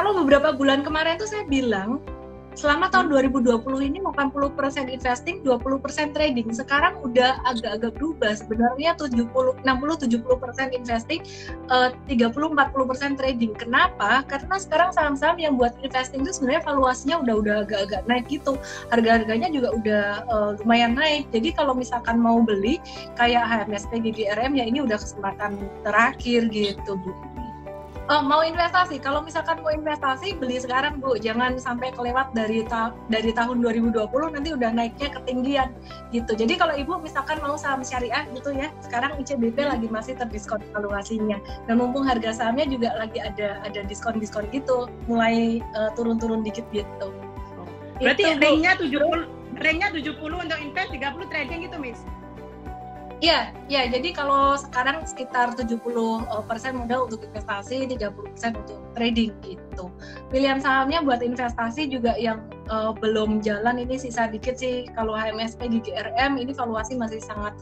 kalau beberapa bulan kemarin tuh saya bilang selama tahun 2020 ini 80% investing, 20% trading. Sekarang udah agak-agak berubah. Sebenarnya 70 60 70% investing, uh, 30 40% trading. Kenapa? Karena sekarang saham-saham yang buat investing itu sebenarnya valuasinya udah udah agak-agak naik gitu. Harga-harganya juga udah uh, lumayan naik. Jadi kalau misalkan mau beli kayak HMSP GGRM ya ini udah kesempatan terakhir gitu, Bu. Oh, mau investasi. Kalau misalkan mau investasi, beli sekarang Bu. Jangan sampai kelewat dari ta dari tahun 2020 nanti udah naiknya ketinggian gitu. Jadi kalau Ibu misalkan mau saham syariah gitu ya, sekarang ICBP lagi masih terdiskon valuasinya. Dan mumpung harga sahamnya juga lagi ada ada diskon-diskon gitu, mulai uh, turun-turun dikit gitu. Berarti ringnya 70 ringnya 70 untuk invest, 30 trading gitu, Miss? Iya, ya. Jadi kalau sekarang sekitar 70% eh, persen modal untuk investasi, 30% untuk trading gitu. Pilihan sahamnya buat investasi juga yang uh, belum jalan ini sisa dikit sih kalau HMSP GGRM ini valuasi masih sangat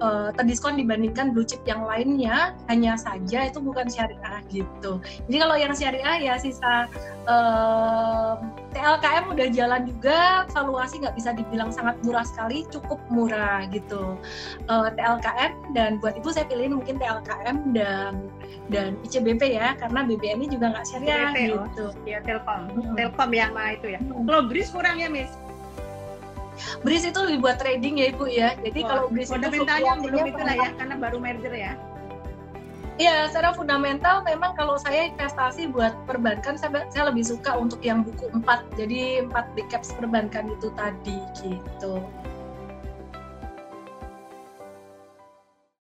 uh, terdiskon dibandingkan blue chip yang lainnya hanya saja itu bukan syariah gitu jadi kalau yang syariah ya sisa uh, TLKM udah jalan juga valuasi nggak bisa dibilang sangat murah sekali cukup murah gitu uh, TLKM dan buat ibu saya pilih mungkin TLKM dan dan ICBP ya karena BBN ini juga nggak syariah BBP, oh. gitu. Oh. Ya Telkom, hmm. Telkom yang mana itu ya. Hmm. Kalau BRIS kurang ya Miss? BRIS itu lebih buat trading ya Ibu ya. Jadi oh, kalau BRIS fundamentalnya belum itu lah ya karena baru merger ya. Iya, secara fundamental memang kalau saya investasi buat perbankan saya, saya lebih suka untuk yang buku 4. Jadi 4 big caps perbankan itu tadi gitu.